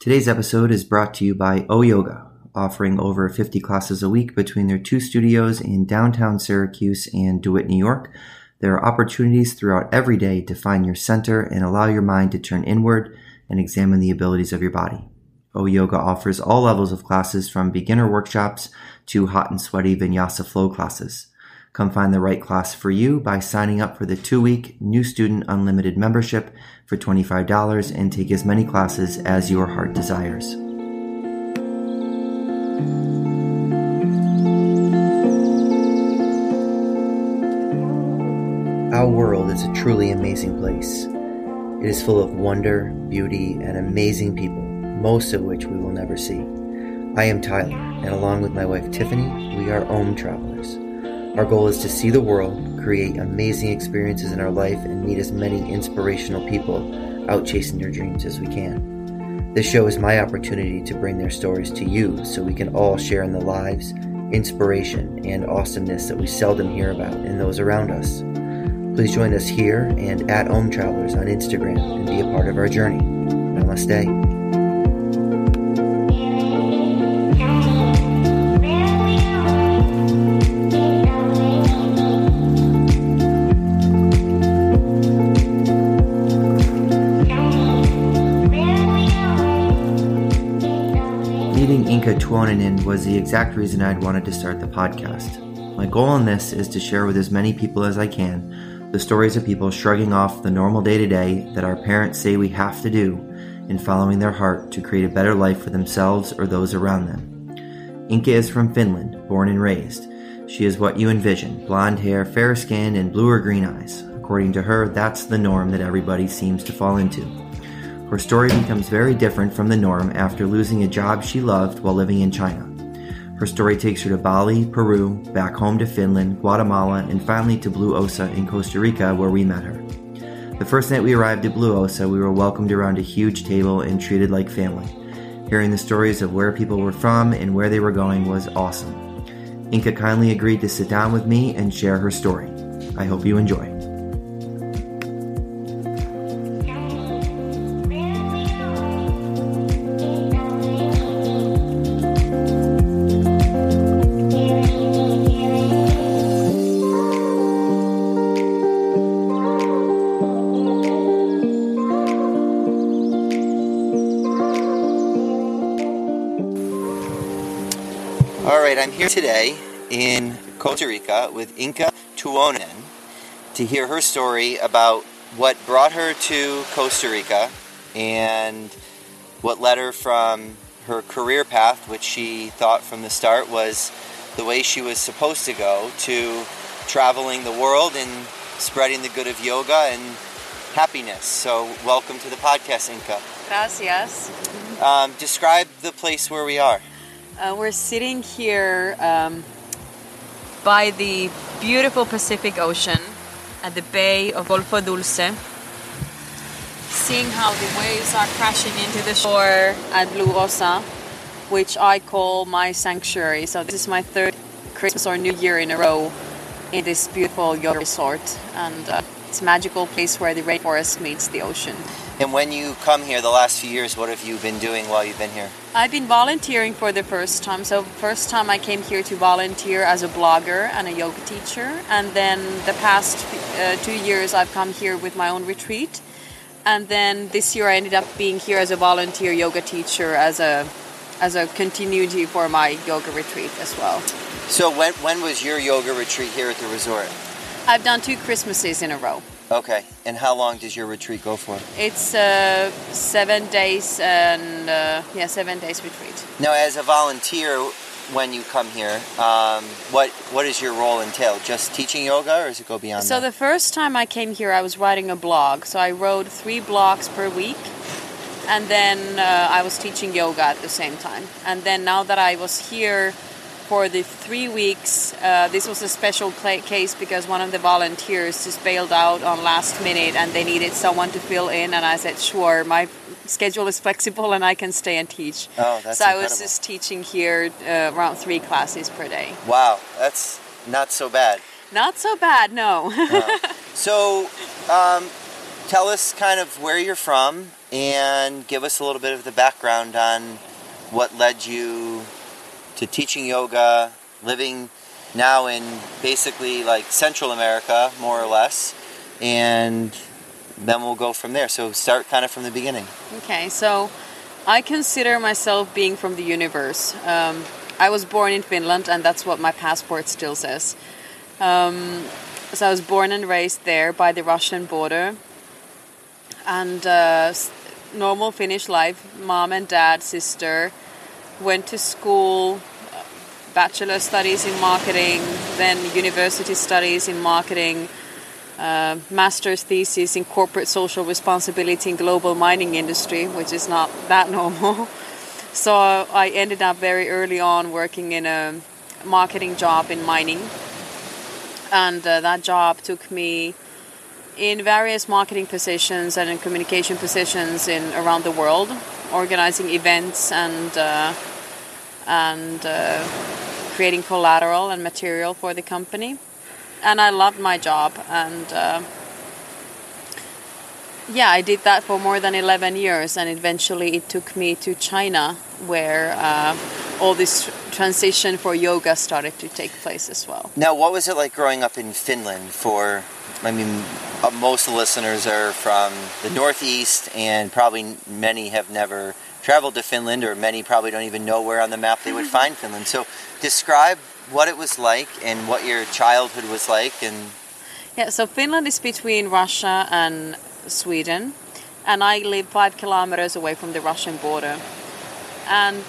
Today's episode is brought to you by O Yoga, offering over 50 classes a week between their two studios in downtown Syracuse and DeWitt, New York. There are opportunities throughout every day to find your center and allow your mind to turn inward and examine the abilities of your body. O Yoga offers all levels of classes from beginner workshops to hot and sweaty vinyasa flow classes. Come find the right class for you by signing up for the two week new student unlimited membership for $25 and take as many classes as your heart desires. Our world is a truly amazing place. It is full of wonder, beauty, and amazing people, most of which we will never see. I am Tyler, and along with my wife Tiffany, we are Om Travelers. Our goal is to see the world, create amazing experiences in our life, and meet as many inspirational people out chasing their dreams as we can. This show is my opportunity to bring their stories to you so we can all share in the lives, inspiration, and awesomeness that we seldom hear about in those around us. Please join us here and at Om Travelers on Instagram and be a part of our journey. Namaste. Meeting Inka Tuonainen was the exact reason I'd wanted to start the podcast. My goal in this is to share with as many people as I can the stories of people shrugging off the normal day to day that our parents say we have to do in following their heart to create a better life for themselves or those around them. Inka is from Finland, born and raised. She is what you envision blonde hair, fair skin, and blue or green eyes. According to her, that's the norm that everybody seems to fall into. Her story becomes very different from the norm after losing a job she loved while living in China. Her story takes her to Bali, Peru, back home to Finland, Guatemala, and finally to Blue Osa in Costa Rica, where we met her. The first night we arrived at Blue Osa, we were welcomed around a huge table and treated like family. Hearing the stories of where people were from and where they were going was awesome. Inka kindly agreed to sit down with me and share her story. I hope you enjoy. Right, I'm here today in Costa Rica with Inka Tuonen to hear her story about what brought her to Costa Rica and what led her from her career path, which she thought from the start was the way she was supposed to go, to traveling the world and spreading the good of yoga and happiness. So, welcome to the podcast, Inka. Gracias. Um, describe the place where we are. Uh, we're sitting here um, by the beautiful Pacific Ocean at the Bay of Golfo Dulce, seeing how the waves are crashing into the shore at Blue Osa, which I call my sanctuary. So, this is my third Christmas or New Year in a row in this beautiful yoga resort, and uh, it's a magical place where the rainforest meets the ocean. And when you come here the last few years, what have you been doing while you've been here? I've been volunteering for the first time. So first time I came here to volunteer as a blogger and a yoga teacher, and then the past uh, two years I've come here with my own retreat, and then this year I ended up being here as a volunteer yoga teacher as a as a continuity for my yoga retreat as well. So when when was your yoga retreat here at the resort? I've done two Christmases in a row. Okay. And how long does your retreat go for? It's uh, seven days and uh, yeah, seven days retreat. Now, as a volunteer, when you come here, um, what what does your role entail? Just teaching yoga, or does it go beyond So that? the first time I came here, I was writing a blog. So I wrote three blogs per week, and then uh, I was teaching yoga at the same time. And then now that I was here for the three weeks, uh, this was a special case because one of the volunteers just bailed out on last minute, and they needed someone to fill in. And I said, sure, my schedule is flexible, and I can stay and teach. Oh, that's so I was just teaching here uh, around three classes per day. wow, that's not so bad. Not so bad, no. So, um, tell us kind of where you're from and give us a little bit of the background on what led you to teaching yoga, living now in basically like Central America, more or less, and then we'll go from there. So start kind of from the beginning. Okay, so I consider myself being from the universe. Um, I was born in Finland, and that's what my passport still says. Um, so I was born and raised there by the Russian border, and uh, normal Finnish life. Mom and dad, sister, went to school, bachelor studies in marketing, then university studies in marketing, uh, master's thesis in corporate social responsibility in global mining industry, which is not that normal. so I ended up very early on working in a marketing job in mining, and uh, that job took me in various marketing positions and in communication positions in around the world, organizing events and uh, and uh, creating collateral and material for the company. And I loved my job, and uh, yeah, I did that for more than 11 years, and eventually it took me to China, where uh, all this transition for yoga started to take place as well. Now, what was it like growing up in Finland for I mean, uh, most of the listeners are from the Northeast, and probably many have never traveled to Finland, or many probably don't even know where on the map they would find Finland. So, describe what it was like and what your childhood was like. And yeah, so Finland is between Russia and Sweden, and I live five kilometers away from the Russian border, and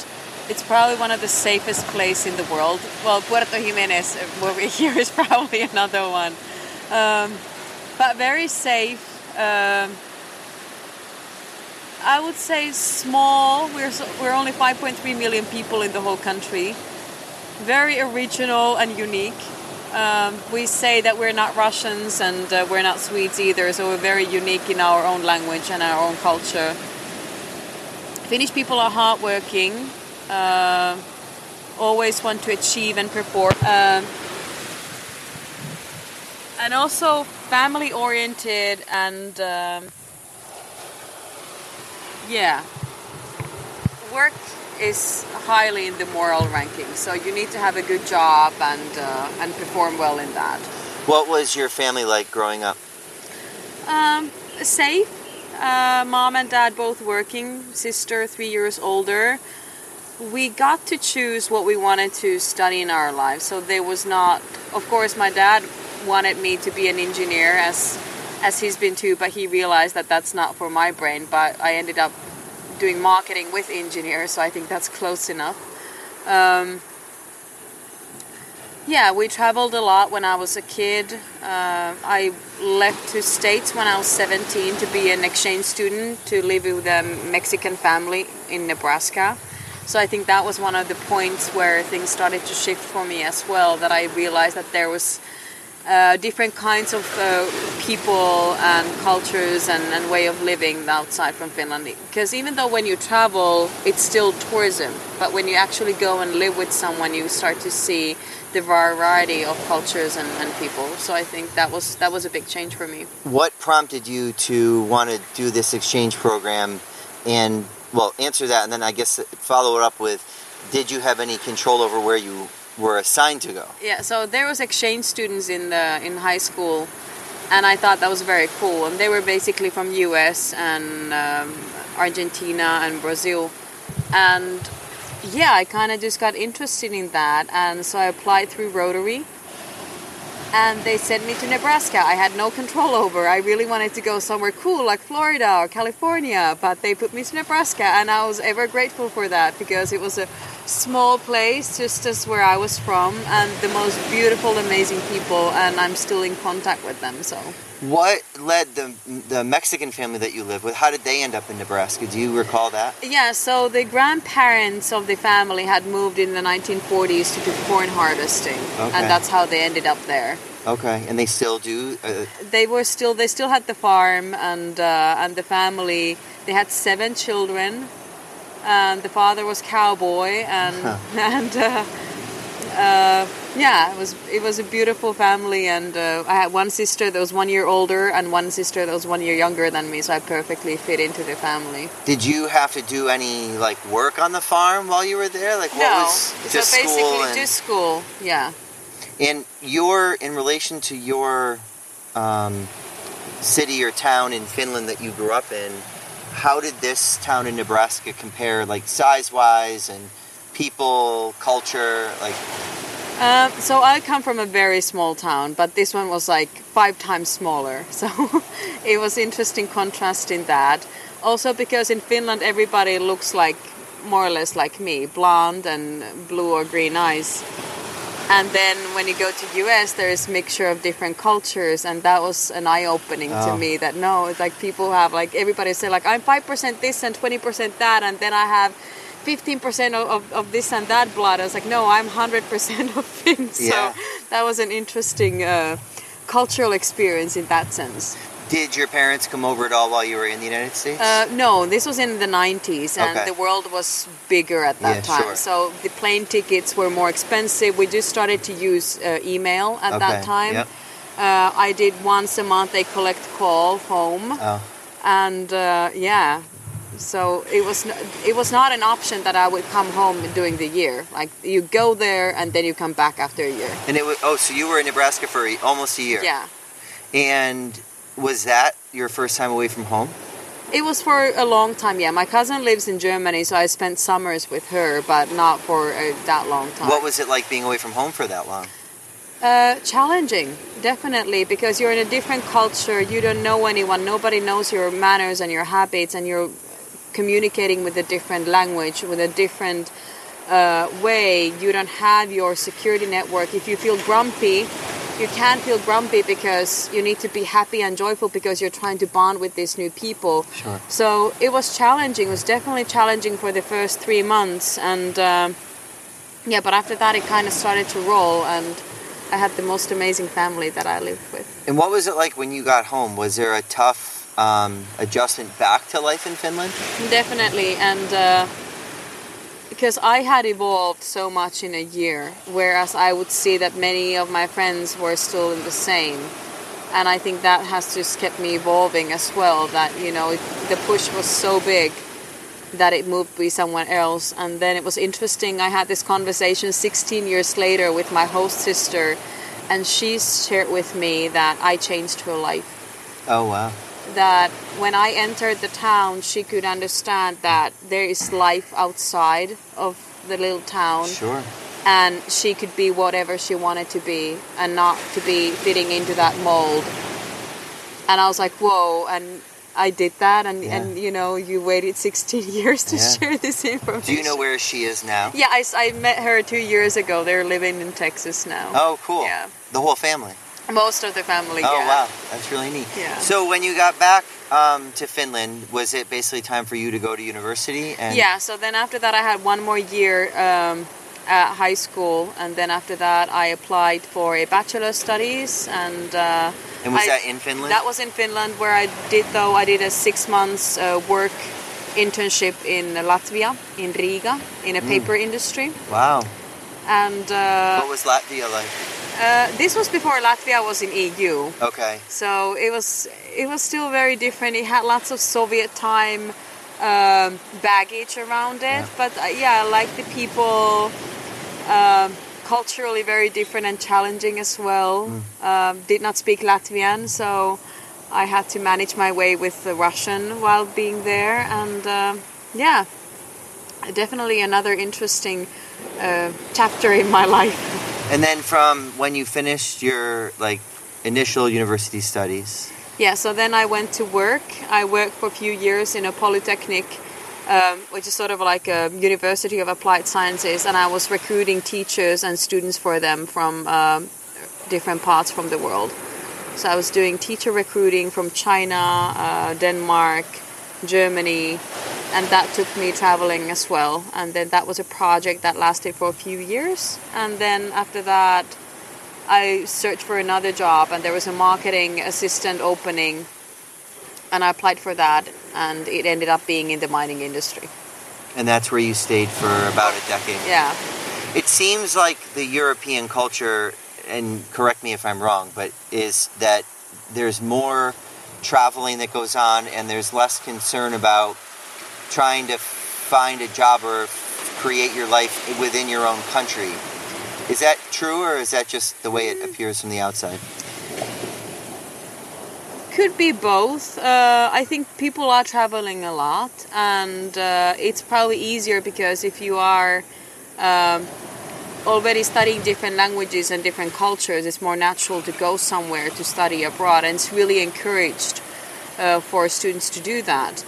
it's probably one of the safest places in the world. Well, Puerto Jimenez, where we're here, is probably another one. Um, but very safe. Um, I would say small. We're we're only 5.3 million people in the whole country. Very original and unique. Um, we say that we're not Russians and uh, we're not Swedes either, so we're very unique in our own language and our own culture. Finnish people are hardworking, uh, always want to achieve and perform. Um, and also family oriented and um, yeah. Work is highly in the moral ranking so you need to have a good job and uh, and perform well in that. What was your family like growing up? Um, safe. Uh, mom and dad both working sister three years older. We got to choose what we wanted to study in our lives so there was not of course my dad wanted me to be an engineer as as he's been too, but he realized that that's not for my brain. But I ended up doing marketing with engineers, so I think that's close enough. Um, yeah, we traveled a lot when I was a kid. Uh, I left to States when I was 17 to be an exchange student to live with a Mexican family in Nebraska. So I think that was one of the points where things started to shift for me as well. That I realized that there was uh, different kinds of uh, people and cultures and, and, way of living outside from Finland. Because even though when you travel, it's still tourism, but when you actually go and live with someone, you start to see the variety of cultures and, and people. So I think that was that was a big change for me. What prompted you to want to do this exchange program? And well, answer that, and then I guess follow it up with: Did you have any control over where you were assigned to go. Yeah, so there was exchange students in the in high school, and I thought that was very cool. And they were basically from U.S. and um, Argentina and Brazil, and yeah, I kind of just got interested in that, and so I applied through Rotary. And they sent me to Nebraska. I had no control over. I really wanted to go somewhere cool like Florida or California, but they put me to Nebraska, and I was ever grateful for that because it was a small place just as where I was from and the most beautiful amazing people and I'm still in contact with them so what led the the Mexican family that you live with how did they end up in Nebraska? Do you recall that? Yeah so the grandparents of the family had moved in the 1940s to do corn harvesting okay. and that's how they ended up there. Okay and they still do uh, they were still they still had the farm and uh, and the family they had seven children and the father was cowboy and and uh, uh, yeah, it was it was a beautiful family, and uh, I had one sister that was one year older and one sister that was one year younger than me, so I perfectly fit into the family. Did you have to do any like work on the farm while you were there? Like what no, was so just basically school and, just school. Yeah. and your in relation to your um, city or town in Finland that you grew up in? How did this town in Nebraska compare, like size wise and people, culture? Like Um, so I come from a very small town, but this one was like five times smaller. So it was interesting contrast in that. Also because in Finland everybody looks like more or less like me, blonde and blue or green eyes. And then when you go to US, there is mixture of different cultures, and that was an eye opening Oh. to me. That no, it's like people have like everybody say like I'm five percent this and twenty percent that, and then I have. 15% of, of, of this and that blood. I was like, no, I'm 100% of Finns. Yeah. So that was an interesting uh, cultural experience in that sense. Did your parents come over at all while you were in the United States? Uh, no, this was in the 90s and Okay. the world was bigger at that Yeah, time. sure. So the plane tickets were more expensive. We just started to use uh, email at that time. yep. Uh, I did once a month a collect call home. oh, and uh, yeah so it was n- it was not an option that I would come home during the year like you go there and then you come back after a year and it was oh, so you were in Nebraska for a, almost a year. yeah And was that your first time away from home? it was for a long time yeah my cousin lives in Germany so I spent summers with her but not for uh, that long time What was it like being away from home for that long? Uh, challenging, definitely, because you're in a different culture. You don't know anyone. Nobody knows your manners and your habits, and you're communicating with a different language, with a different uh, way. You don't have your security network. If you feel grumpy, you can't feel grumpy because you need to be happy and joyful because you're trying to bond with these new people. Sure. So it was challenging. It was definitely challenging for the first three months, and um yeah, but after that, it kind of started to roll, and I had the most amazing family that I lived with. And what was it like when you got home? Was there a tough um, adjustment back to life in Finland? Definitely, and uh, because I had evolved so much in a year, whereas I would see that many of my friends were still in the same. And I think that has just kept me evolving as well. That, you know, it, the push was so big that it moved me somewhere else. And then it was interesting. I had this conversation 16 years later with my host sister, and she shared with me that I changed her life Oh wow. That when I entered the town, she could understand that there is life outside of the little town, Sure. and she could be whatever she wanted to be and not to be fitting into that mold. And I was like, whoa, and I did that, and, Yeah. and you know, you waited 16 years to Yeah. share this information. Do you know where she is now? Yeah, I met her two years ago. They're living in Texas now. Oh, cool. Yeah. The whole family. Most of the family, Oh yeah. wow, that's really neat. Yeah. So when you got back um, to Finland, was it basically time for you to go to university? And Yeah, so then after that, I had one more year um, at high school, and then after that, I applied for a bachelor studies, and uh, And was I- that in Finland? that was in Finland, where I did though I did a six months uh, work internship in Latvia, in Riga, in a paper industry, wow. and uh, What was Latvia like? Uh, this was before Latvia was in EU. Okay. So it was it was still very different. It had lots of Soviet time um, baggage around it, Yeah. but uh, yeah, I like the people. Um, culturally very different and challenging as well. Um, did not speak Latvian, so I had to manage my way with the Russian while being there, and um yeah, definitely another interesting uh, chapter in my life. And then from when you finished your like initial university studies, Yeah, so then I went to work. I worked for a few years in a polytechnic, um, which is sort of like a University of Applied Sciences, and I was recruiting teachers and students for them from um, different parts from the world. So I was doing teacher recruiting from China, uh, Denmark, Germany, and that took me traveling as well. And then that was a project that lasted for a few years. And then after that, I searched for another job, and there was a marketing assistant opening, and I applied for that, and it ended up being in the mining industry. and that's where you stayed for about a decade. Yeah, It seems like the European culture, and correct me if I'm wrong, but is that there's more traveling that goes on and there's less concern about trying to find a job or create your life within your own country. Is that true or is that just the way it appears from the outside? Could be both. Uh, I think people are traveling a lot, and uh, it's probably easier because if you are um, already studying different languages and different cultures, it's more natural to go somewhere to study abroad, and it's really encouraged uh, for students to do that.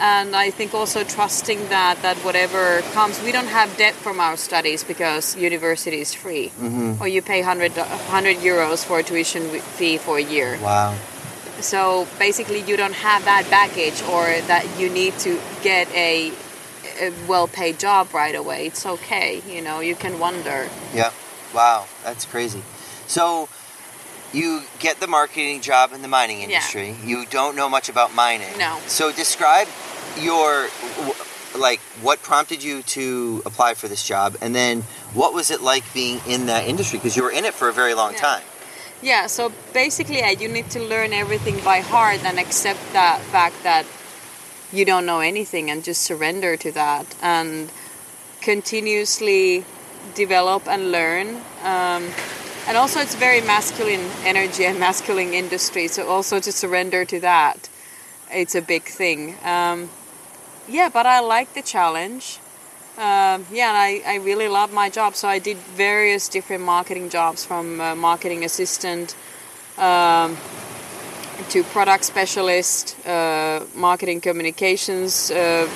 And I think also trusting that that whatever comes, we don't have debt from our studies because university is free, Mm-hmm. or you pay 100, 100 euros for a tuition fee for a year. Wow. So basically, you don't have that baggage or that you need to get a, a well paid job right away. It's okay, you know, you can wonder. Yeah. Wow. That's crazy. So you get the marketing job in the mining industry. Yeah. You don't know much about mining. No. So describe your like what prompted you to apply for this job and then what was it like being in that industry because you were in it for a very long Yeah. time. Yeah, so basically, you need to learn everything by heart and accept that fact that you don't know anything and just surrender to that and continuously develop and learn. Um, and also, it's very masculine energy and masculine industry, so also to surrender to that, it's a big thing. Um, yeah, but I like the challenge. Um, yeah, and I, I really love my job. So I did various different marketing jobs from uh, marketing assistant um, to product specialist, uh, marketing communications uh,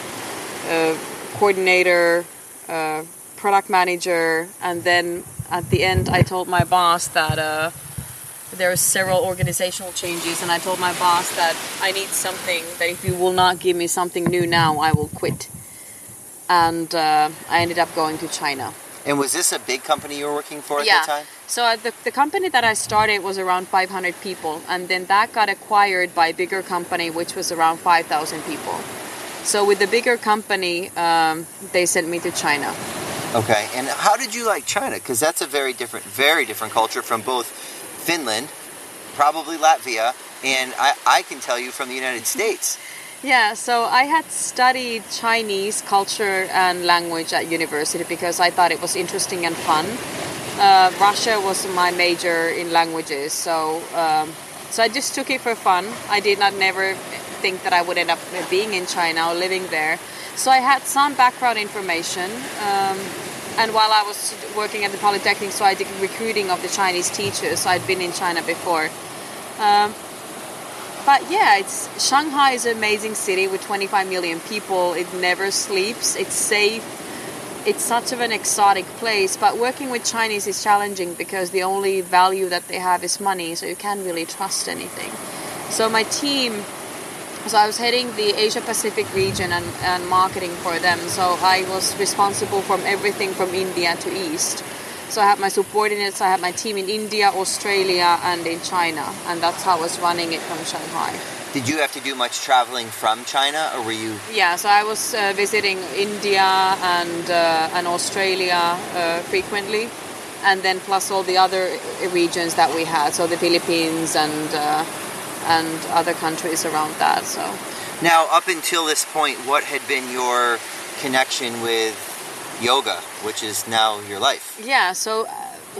uh, coordinator, uh, product manager, and then at the end I told my boss that uh, there are several organizational changes, and I told my boss that I need something that if you will not give me something new now, I will quit and uh, I ended up going to China. And was this a big company you were working for at yeah. the time? So uh, the, the company that I started was around 500 people, and then that got acquired by a bigger company, which was around 5,000 people. So with the bigger company, um, they sent me to China. Okay. And how did you like China? Because that's a very different, very different culture from both Finland, probably Latvia, and I, I can tell you from the United States. Yeah, so I had studied Chinese culture and language at university because I thought it was interesting and fun. Uh, Russia was my major in languages, so um, so I just took it for fun. I did not never think that I would end up being in China or living there. So I had some background information, um, and while I was working at the Polytechnic, so I did recruiting of the Chinese teachers. So I'd been in China before. Um, but yeah, it's Shanghai is an amazing city with 25 million people. It never sleeps. It's safe. It's such of an exotic place. But working with Chinese is challenging because the only value that they have is money, so you can't really trust anything. So my team, so I was heading the Asia Pacific region and, and marketing for them. So I was responsible from everything from India to East. So I had my subordinates, I had my team in India, Australia, and in China, and that's how I was running it from Shanghai. Did you have to do much traveling from China, or were you? Yeah, so I was uh, visiting India and uh, and Australia uh, frequently, and then plus all the other regions that we had, so the Philippines and uh, and other countries around that. So Now, up until this point, what had been your connection with yoga, which is now your life? yeah, so. uh,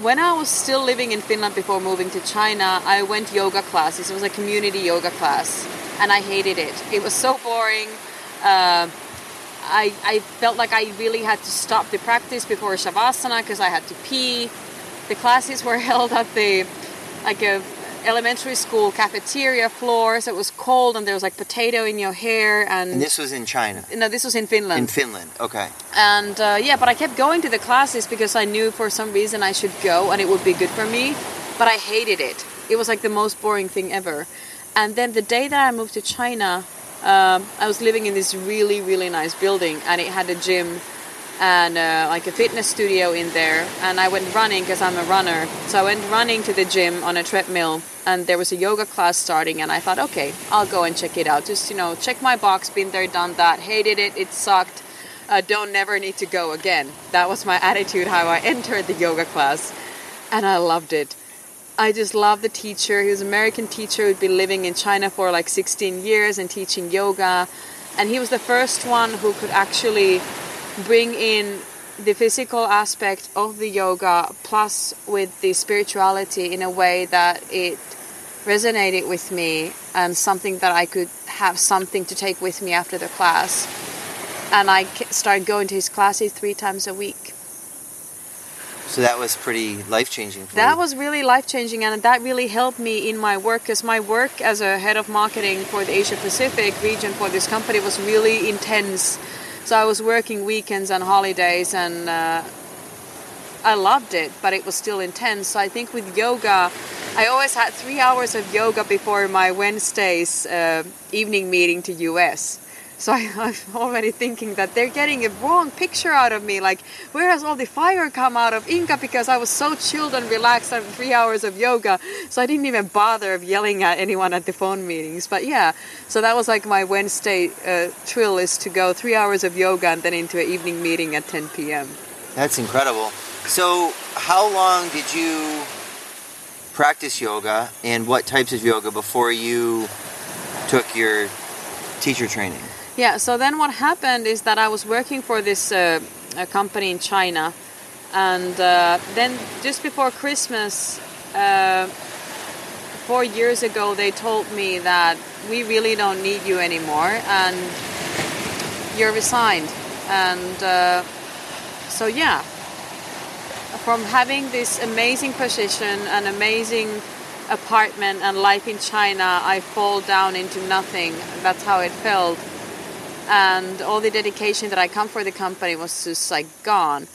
When I was still living in Finland before moving to China, I went yoga classes. It was a community yoga class, and I hated it. It was so boring. Uh, I, I felt like I really had to stop the practice before shavasana because I had to pee. The classes were held at the like a elementary school cafeteria floor, so it was cold and there was like potato in your hair and, And this was in China, no, this was in Finland. in Finland. Okay. And uh, yeah, but I kept going to the classes because I knew for some reason I should go and it would be good for me. But I hated it. It was like the most boring thing ever. And then the day that I moved to China, um, I was living in this really, really nice building and it had a gym and uh, like a fitness studio in there. And I went running because I'm a runner. So I went running to the gym on a treadmill and there was a yoga class starting and I thought, okay, I'll go and check it out. Just, you know, check my box, been there, done that, hated it, it sucked I don't never need to go again. That was my attitude how I entered the yoga class, and I loved it. I just love the teacher. He was an American teacher who'd been living in China for like 16 years and teaching yoga. And he was the first one who could actually bring in the physical aspect of the yoga plus with the spirituality in a way that it resonated with me and something that I could have something to take with me after the class. And I started going to his classes three times a week. So that was pretty life changing for that you. That was really life changing, and that really helped me in my work because my work as a head of marketing for the Asia Pacific region for this company was really intense. So I was working weekends and holidays, and uh, I loved it, but it was still intense. So I think with yoga, I always had three hours of yoga before my Wednesday's uh, evening meeting to US. So I, am already thinking that they're getting a wrong picture out of me. Like, where has all the fire come out of Inka? Because I was so chilled and relaxed after three hours of yoga. So I didn't even bother of yelling at anyone at the phone meetings. But yeah, so that was like my Wednesday uh, thrill is to go three hours of yoga and then into an evening meeting at 10 p.m. That's incredible. So, how long did you practice yoga and what types of yoga before you took your teacher training? Yeah, so then what happened is that I was working for this uh, company in China, and uh, then just before Christmas, uh, four years ago, they told me that we really don't need you anymore and you're resigned. And uh, so, yeah, from having this amazing position, an amazing apartment, and life in China, I fall down into nothing. That's how it felt and all the dedication that I come for the company was just like gone.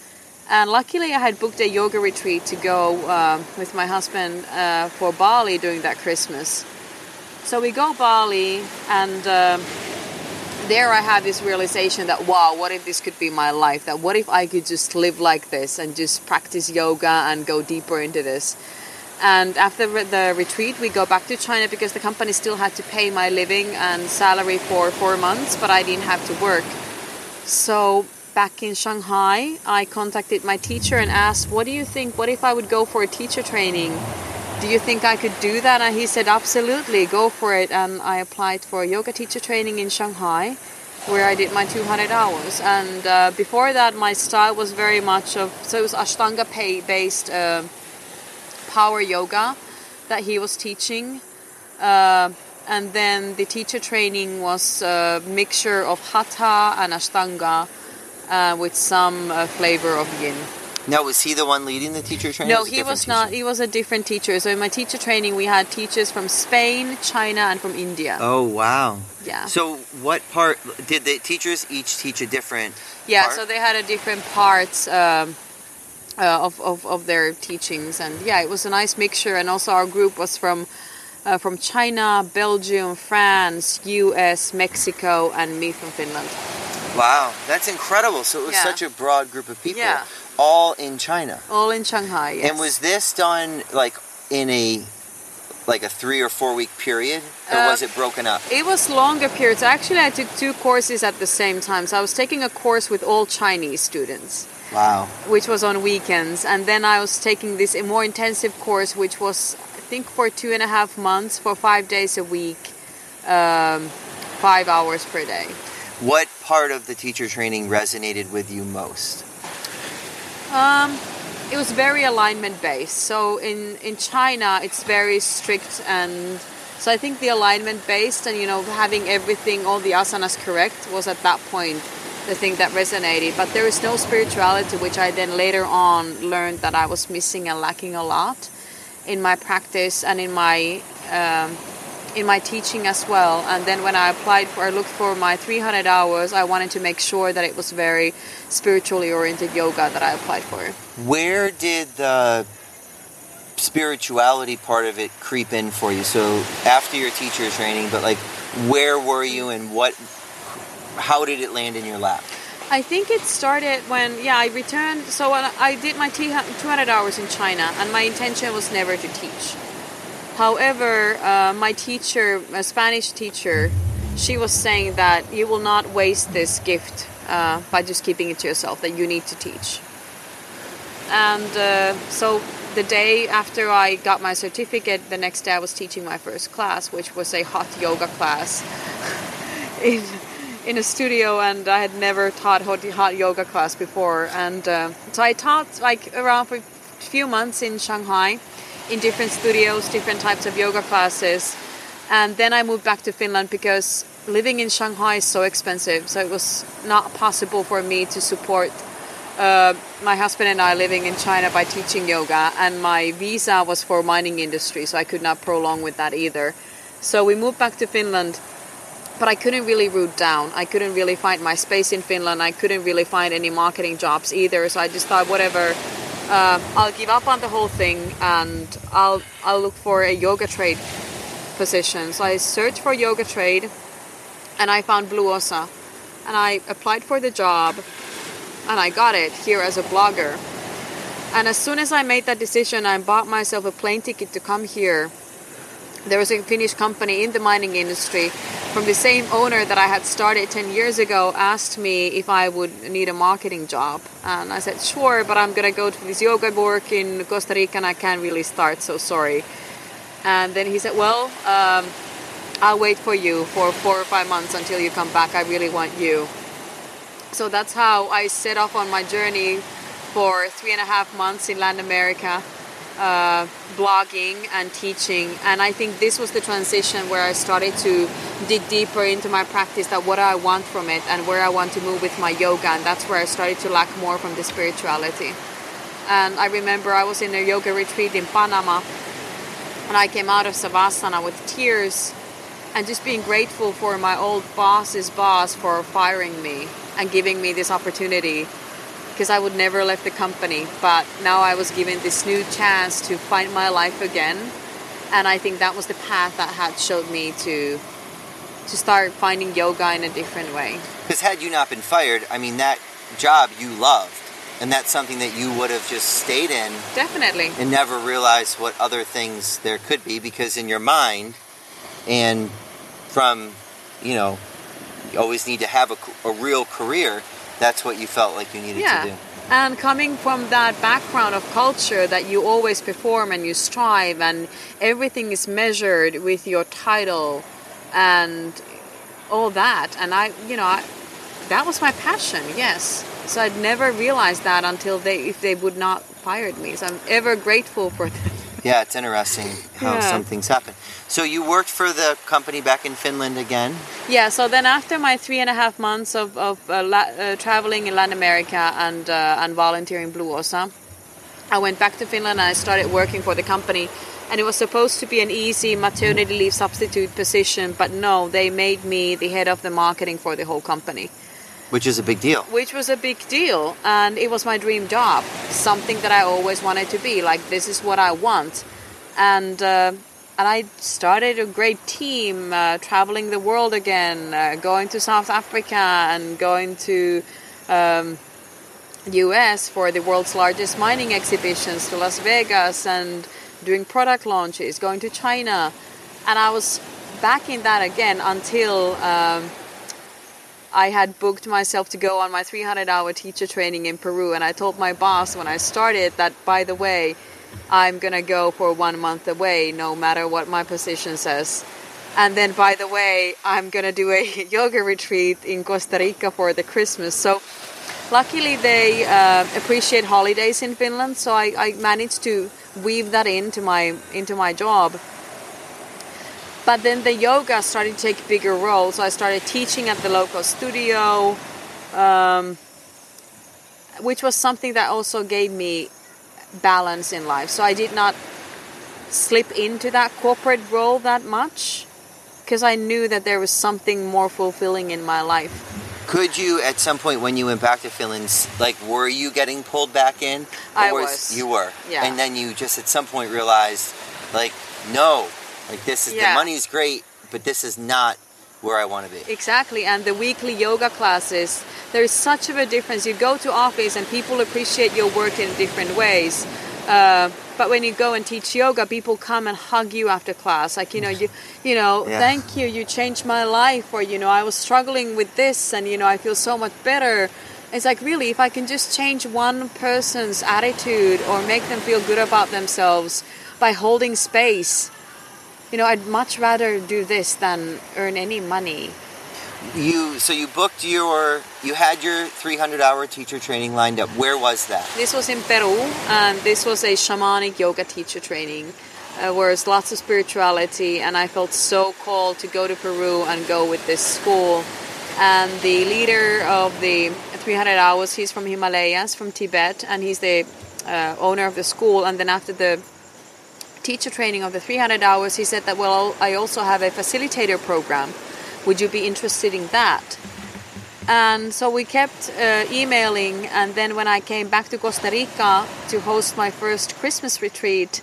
And luckily, I had booked a yoga retreat to go uh, with my husband uh, for Bali during that Christmas. So we go Bali, and uh, there I have this realization that wow, what if this could be my life? That what if I could just live like this and just practice yoga and go deeper into this? And after the retreat, we go back to China because the company still had to pay my living and salary for four months, but I didn't have to work. So back in Shanghai, I contacted my teacher and asked, What do you think? What if I would go for a teacher training? Do you think I could do that? And he said, Absolutely, go for it. And I applied for yoga teacher training in Shanghai where I did my 200 hours. And uh, before that, my style was very much of so it was Ashtanga pay based. Uh, power yoga that he was teaching. Uh, and then the teacher training was a mixture of hatha and ashtanga uh, with some uh, flavor of yin. Now, was he the one leading the teacher training? No, he was teacher? not. He was a different teacher. So in my teacher training, we had teachers from Spain, China, and from India. Oh wow! Yeah. So what part did the teachers each teach a different? Yeah, part? so they had a different parts. Um, uh, of, of, of their teachings. And yeah, it was a nice mixture. And also, our group was from uh, from China, Belgium, France, US, Mexico, and me from Finland. Wow, that's incredible. So it was yeah. such a broad group of people, yeah. all in China. All in Shanghai, yes. And was this done like in a like a three or four week period or uh, was it broken up it was longer periods actually i took two courses at the same time so i was taking a course with all chinese students Wow. Which was on weekends. And then I was taking this more intensive course, which was, I think, for two and a half months, for five days a week, um, five hours per day. What part of the teacher training resonated with you most? Um, it was very alignment based. So in, in China, it's very strict and so I think the alignment based and you know having everything, all the asanas correct was at that point the thing that resonated. But there is no spirituality, which I then later on learned that I was missing and lacking a lot in my practice and in my um, in my teaching as well. And then when I applied for, I looked for my 300 hours. I wanted to make sure that it was very spiritually oriented yoga that I applied for. Where did the spirituality part of it creep in for you? So after your teacher training, but like, where were you and what how did it land in your lap? I think it started when, yeah, I returned. So I did my 200 hours in China, and my intention was never to teach. However, uh, my teacher, a Spanish teacher, she was saying that you will not waste this gift uh, by just keeping it to yourself that you need to teach. And uh, so the day after I got my certificate, the next day I was teaching my first class, which was a hot yoga class in in a studio, and I had never taught hot, yoga class before. And uh, so I taught like around for a few months in Shanghai, in different studios, different types of yoga classes. And then I moved back to Finland because living in Shanghai is so expensive, so it was not possible for me to support uh, my husband and I living in China by teaching yoga, and my visa was for mining industry, so I could not prolong with that either. So we moved back to Finland, but I couldn't really root down. I couldn't really find my space in Finland. I couldn't really find any marketing jobs either. So I just thought, whatever, uh, I'll give up on the whole thing, and I'll I'll look for a yoga trade position. So I searched for yoga trade, and I found Blue Osa, and I applied for the job and I got it here as a blogger. And as soon as I made that decision, I bought myself a plane ticket to come here. There was a Finnish company in the mining industry from the same owner that I had started 10 years ago asked me if I would need a marketing job. And I said, sure, but I'm going to go to this yoga work in Costa Rica and I can't really start, so sorry. And then he said, well, um, I'll wait for you for four or five months until you come back. I really want you. So that's how I set off on my journey for three and a half months in Latin America, uh, blogging and teaching. And I think this was the transition where I started to dig deeper into my practice that what I want from it and where I want to move with my yoga. And that's where I started to lack more from the spirituality. And I remember I was in a yoga retreat in Panama and I came out of Savasana with tears and just being grateful for my old boss's boss for firing me and giving me this opportunity because I would never left the company. But now I was given this new chance to find my life again, and I think that was the path that had showed me to to start finding yoga in a different way. Because had you not been fired, I mean that job you loved, and that's something that you would have just stayed in definitely and never realized what other things there could be because in your mind and from you know you always need to have a, a real career, that's what you felt like you needed yeah. to do. And coming from that background of culture that you always perform and you strive and everything is measured with your title and all that. And I, you know, I, that was my passion, yes. So I'd never realized that until they, if they would not fired me. So I'm ever grateful for that. Yeah, it's interesting how yeah. some things happen. So you worked for the company back in Finland again? Yeah. So then after my three and a half months of, of uh, la- uh, traveling in Latin America and uh, and volunteering Blue Osa, I went back to Finland and I started working for the company. And it was supposed to be an easy maternity leave substitute position, but no, they made me the head of the marketing for the whole company. Which is a big deal. Which was a big deal. And it was my dream job. Something that I always wanted to be. Like, this is what I want. And, uh, and I started a great team, uh, traveling the world again, uh, going to South Africa and going to um, US for the world's largest mining exhibitions, to Las Vegas, and doing product launches, going to China. And I was back in that again until. Um, I had booked myself to go on my 300 hour teacher training in Peru, and I told my boss when I started that, by the way, I'm gonna go for one month away no matter what my position says. And then, by the way, I'm gonna do a yoga retreat in Costa Rica for the Christmas. So, luckily, they uh, appreciate holidays in Finland, so I, I managed to weave that into my into my job but then the yoga started to take bigger roles. So I started teaching at the local studio, um, which was something that also gave me balance in life. So I did not slip into that corporate role that much because I knew that there was something more fulfilling in my life. Could you, at some point when you went back to Finland, like, were you getting pulled back in? I was, was. You were. Yeah. And then you just at some point realized, like, no, like this is yeah. the money's great, but this is not where I want to be. Exactly, and the weekly yoga classes, there is such of a difference. You go to office and people appreciate your work in different ways. Uh, but when you go and teach yoga, people come and hug you after class, like you know, you you know, Yeah. thank you, you changed my life, or you know, I was struggling with this, and you know, I feel so much better. It's like really, if I can just change one person's attitude or make them feel good about themselves by holding space, you know, I'd much rather do this than earn any money. You so you booked your you had your 300 hour teacher training lined up. Where was that? This was in Peru, and this was a shamanic yoga teacher training, uh, where it's lots of spirituality, and I felt so called to go to Peru and go with this school. And the leader of the 300 hours, he's from Himalayas, from Tibet, and he's the uh, owner of the school. And then after the teacher training of the 300 hours, he said that, well, I also have a facilitator program. Would you be interested in that? And so we kept uh, emailing, and then when I came back to Costa Rica to host my first Christmas retreat,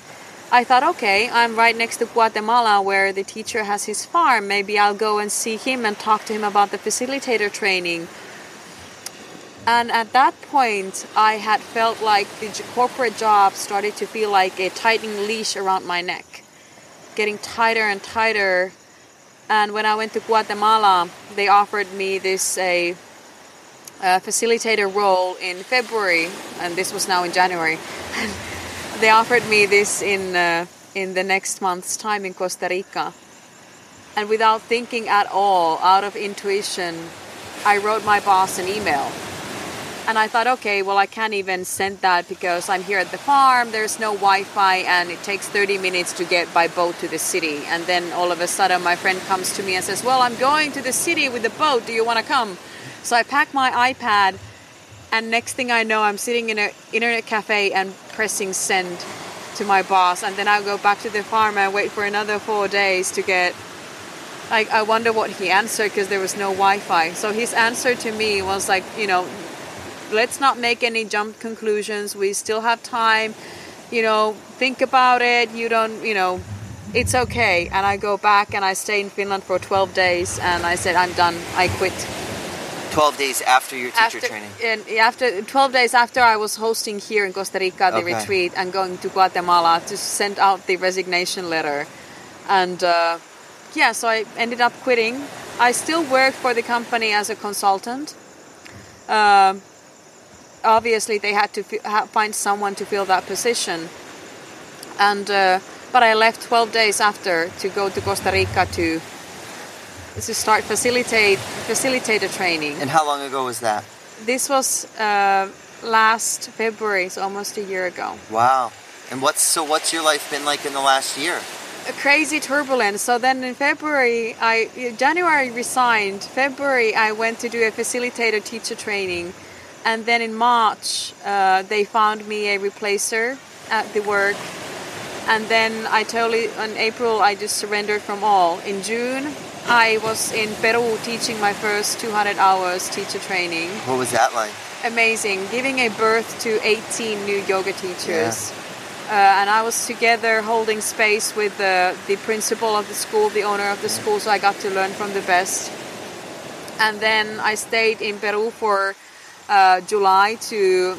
I thought, okay, I'm right next to Guatemala where the teacher has his farm. Maybe I'll go and see him and talk to him about the facilitator training. And at that point, I had felt like the corporate job started to feel like a tightening leash around my neck, getting tighter and tighter. And when I went to Guatemala, they offered me this a, a facilitator role in February, and this was now in January. they offered me this in uh, in the next month's time in Costa Rica. And without thinking at all, out of intuition, I wrote my boss an email. And I thought, okay, well, I can't even send that because I'm here at the farm, there's no Wi Fi, and it takes 30 minutes to get by boat to the city. And then all of a sudden, my friend comes to me and says, Well, I'm going to the city with the boat, do you want to come? So I pack my iPad, and next thing I know, I'm sitting in an internet cafe and pressing send to my boss. And then I go back to the farm and wait for another four days to get like I wonder what he answered because there was no Wi-Fi. So his answer to me was like, you know, let's not make any jump conclusions. We still have time. You know, think about it. You don't, you know, it's okay. And I go back and I stay in Finland for 12 days and I said I'm done. I quit. 12 days after your teacher After, training. and after 12 days after I was hosting here in Costa Rica the Okay. retreat and going to Guatemala to send out the resignation letter. And uh, yeah, so I ended up quitting. I still work for the company as a consultant. Um, obviously, they had to find someone to fill that position. And uh, but I left 12 days after to go to Costa Rica to to start facilitate facilitator training. And how long ago was that? This was uh, last February, so almost a year ago. Wow. And what's so what's your life been like in the last year? A crazy turbulence. So then in February, I January resigned. February, I went to do a facilitator teacher training, and then in March, uh, they found me a replacer at the work. And then I totally, in April, I just surrendered from all. In June, I was in Peru teaching my first 200 hours teacher training. What was that like? amazing giving a birth to 18 new yoga teachers uh, and i was together holding space with the, the principal of the school the owner of the school so i got to learn from the best and then i stayed in peru for uh, july to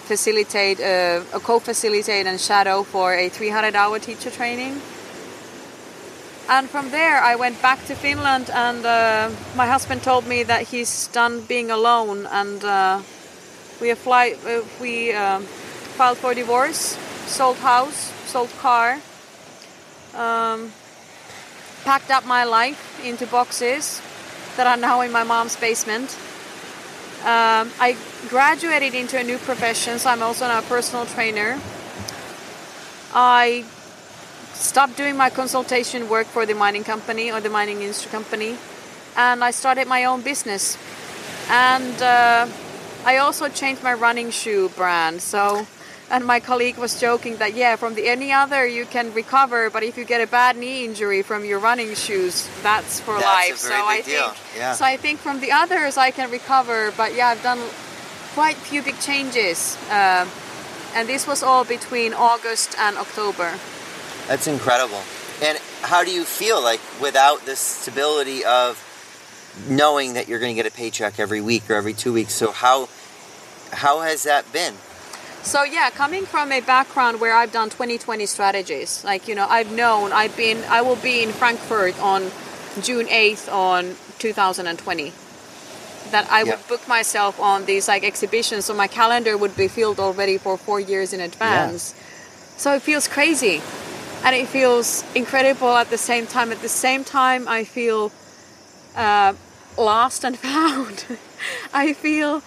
facilitate uh, a co-facilitate and shadow for a 300 hour teacher training. And from there i went back to finland and uh, my husband told me that he's done being alone and uh, we uh, we um, filed for divorce sold house sold car um, packed up my life into boxes that are now in my mom's basement um, i graduated into a new profession so i'm also now a personal trainer i stopped doing my consultation work for the mining company or the mining industry company and i started my own business and uh, I also changed my running shoe brand. So, and my colleague was joking that yeah, from the any other you can recover, but if you get a bad knee injury from your running shoes, that's for That's life. very so I deal, think, yeah. so I think from the others I can recover, but yeah, I've done quite few big changes, uh, and this was all between August and October. That's incredible. And how do you feel like without the stability of knowing that you're going to get a paycheck every week or every two weeks? So how how has that been? So yeah, coming from a background where I've done 2020 strategies, like you know, I've known I've been I will be in Frankfurt on June 8th on 2020. That I Yeah. would book myself on these like exhibitions, so my calendar would be filled already for four years in advance. So it feels crazy, and it feels incredible at the same time. At the same time, I feel uh, lost and found. I feel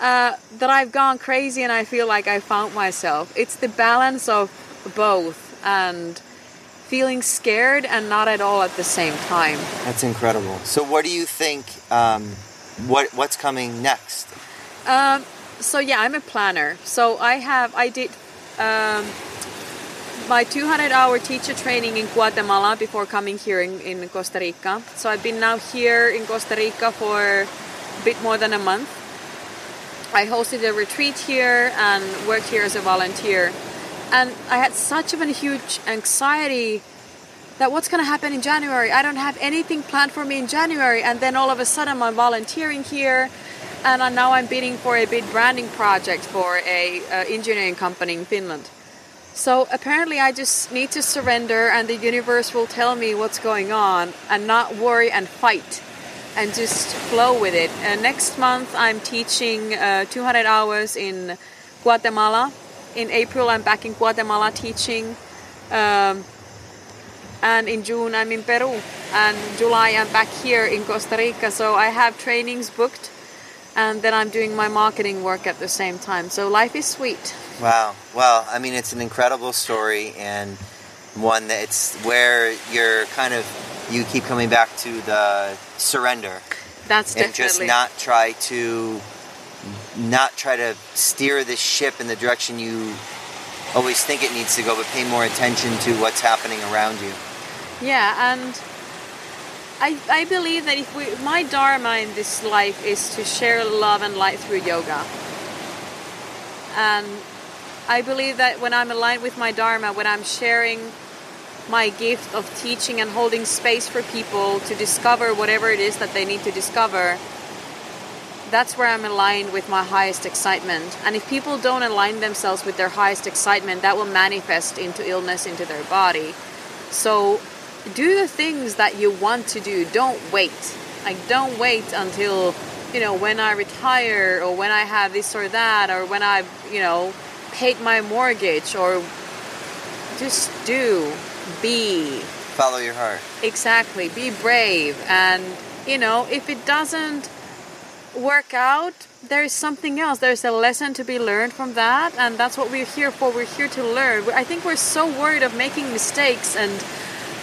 uh, that I've gone crazy and I feel like I found myself. It's the balance of both and feeling scared and not at all at the same time. That's incredible. So, what do you think? Um, what What's coming next? Um, so yeah, I'm a planner. So I have I did um, my 200 hour teacher training in Guatemala before coming here in, in Costa Rica. So I've been now here in Costa Rica for a bit more than a month. I hosted a retreat here and worked here as a volunteer. And I had such of a huge anxiety that what's going to happen in January? I don't have anything planned for me in January. And then all of a sudden I'm volunteering here and now I'm bidding for a big branding project for a uh, engineering company in Finland. So apparently I just need to surrender and the universe will tell me what's going on and not worry and fight and just flow with it. Uh, next month I'm teaching uh, 200 hours in Guatemala. In April I'm back in Guatemala teaching. Um, and in June I'm in Peru. And July I'm back here in Costa Rica. So I have trainings booked and then I'm doing my marketing work at the same time. So life is sweet. Wow. Well, I mean, it's an incredible story and one that it's where you're kind of you keep coming back to the surrender That's and definitely just not try to not try to steer the ship in the direction you always think it needs to go, but pay more attention to what's happening around you. Yeah, and I, I believe that if we, my dharma in this life is to share love and light through yoga. And I believe that when I'm aligned with my dharma, when I'm sharing my gift of teaching and holding space for people to discover whatever it is that they need to discover, that's where I'm aligned with my highest excitement. And if people don't align themselves with their highest excitement, that will manifest into illness into their body. So do the things that you want to do. Don't wait. Like don't wait until you know when I retire or when I have this or that or when I've you know paid my mortgage or just do be. Follow your heart. exactly. Be brave. And you know if it doesn't work out there is something else. There's a lesson to be learned from that and that's what we're here for. We're here to learn. I think we're so worried of making mistakes and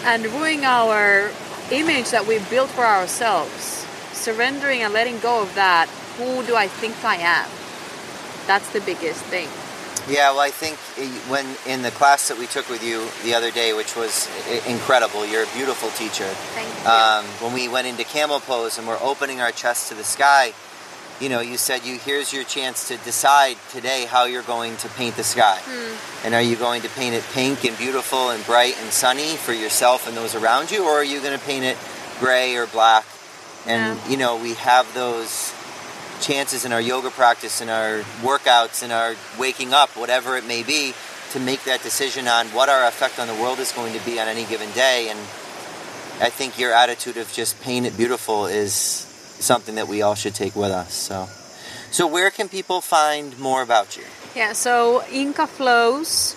and ruining our image that we built for ourselves. Surrendering and letting go of that. Who do i think i am? That's the biggest thing Yeah, well, I think uh, when in the class that we took with you the other day, which was incredible, you're a beautiful teacher. thank you Um, when we went into camel pose and we're opening our chest to the sky, you know, you said you here's your chance to decide today how you're going to paint the sky. And are you going to paint it pink and beautiful and bright and sunny for yourself and those around you, or are you going to paint it gray or black? And Yeah. you know, we have those chances in our yoga practice, in our workouts, in our waking up, whatever it may be, to make that decision on what our effect on the world is going to be on any given day. And I think your attitude of just paint it beautiful is something that we all should take with us. So, so where can people find more about you? Yeah, so Inka Flows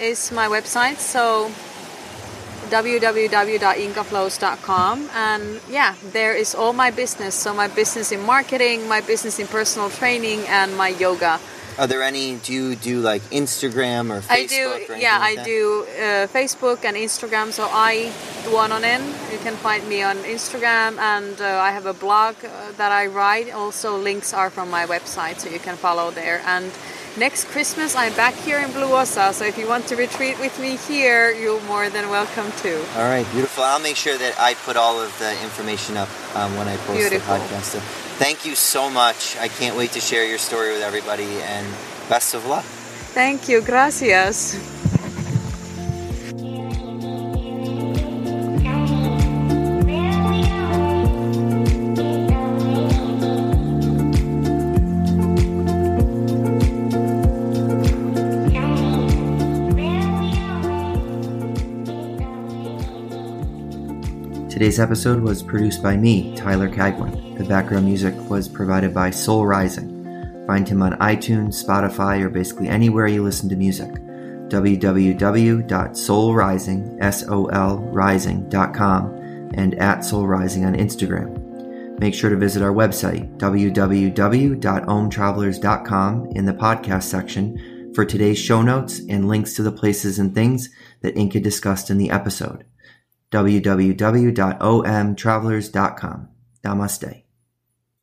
is my website. So www.inkaflows.com and yeah, there is all my business. So my business in marketing, my business in personal training and my yoga. Are there any? Do you do like Instagram or Facebook? I do yeah, like I do uh, Facebook and Instagram. So I do one on in. You can find me on Instagram and uh, I have a blog uh, that I write. Also links are from my website so you can follow there and Next Christmas, I'm back here in Blue Osa, so if you want to retreat with me here, you're more than welcome to. All right, beautiful. I'll make sure that I put all of the information up um, when I post Beautiful. the podcast. So thank you so much. I can't wait to share your story with everybody, and best of luck. Thank you, gracias. Today's episode was produced by me, Tyler Cagwin. The background music was provided by Sol Rising. Find him on iTunes, Spotify, or basically anywhere you listen to music. www.solrising, S-O-L, rising.com and at Sol Rising on Instagram. Make sure to visit our website, www.omtravelers.com, in the podcast section for today's show notes and links to the places and things that Inka discussed in the episode. www.omtravelers.com. Namaste.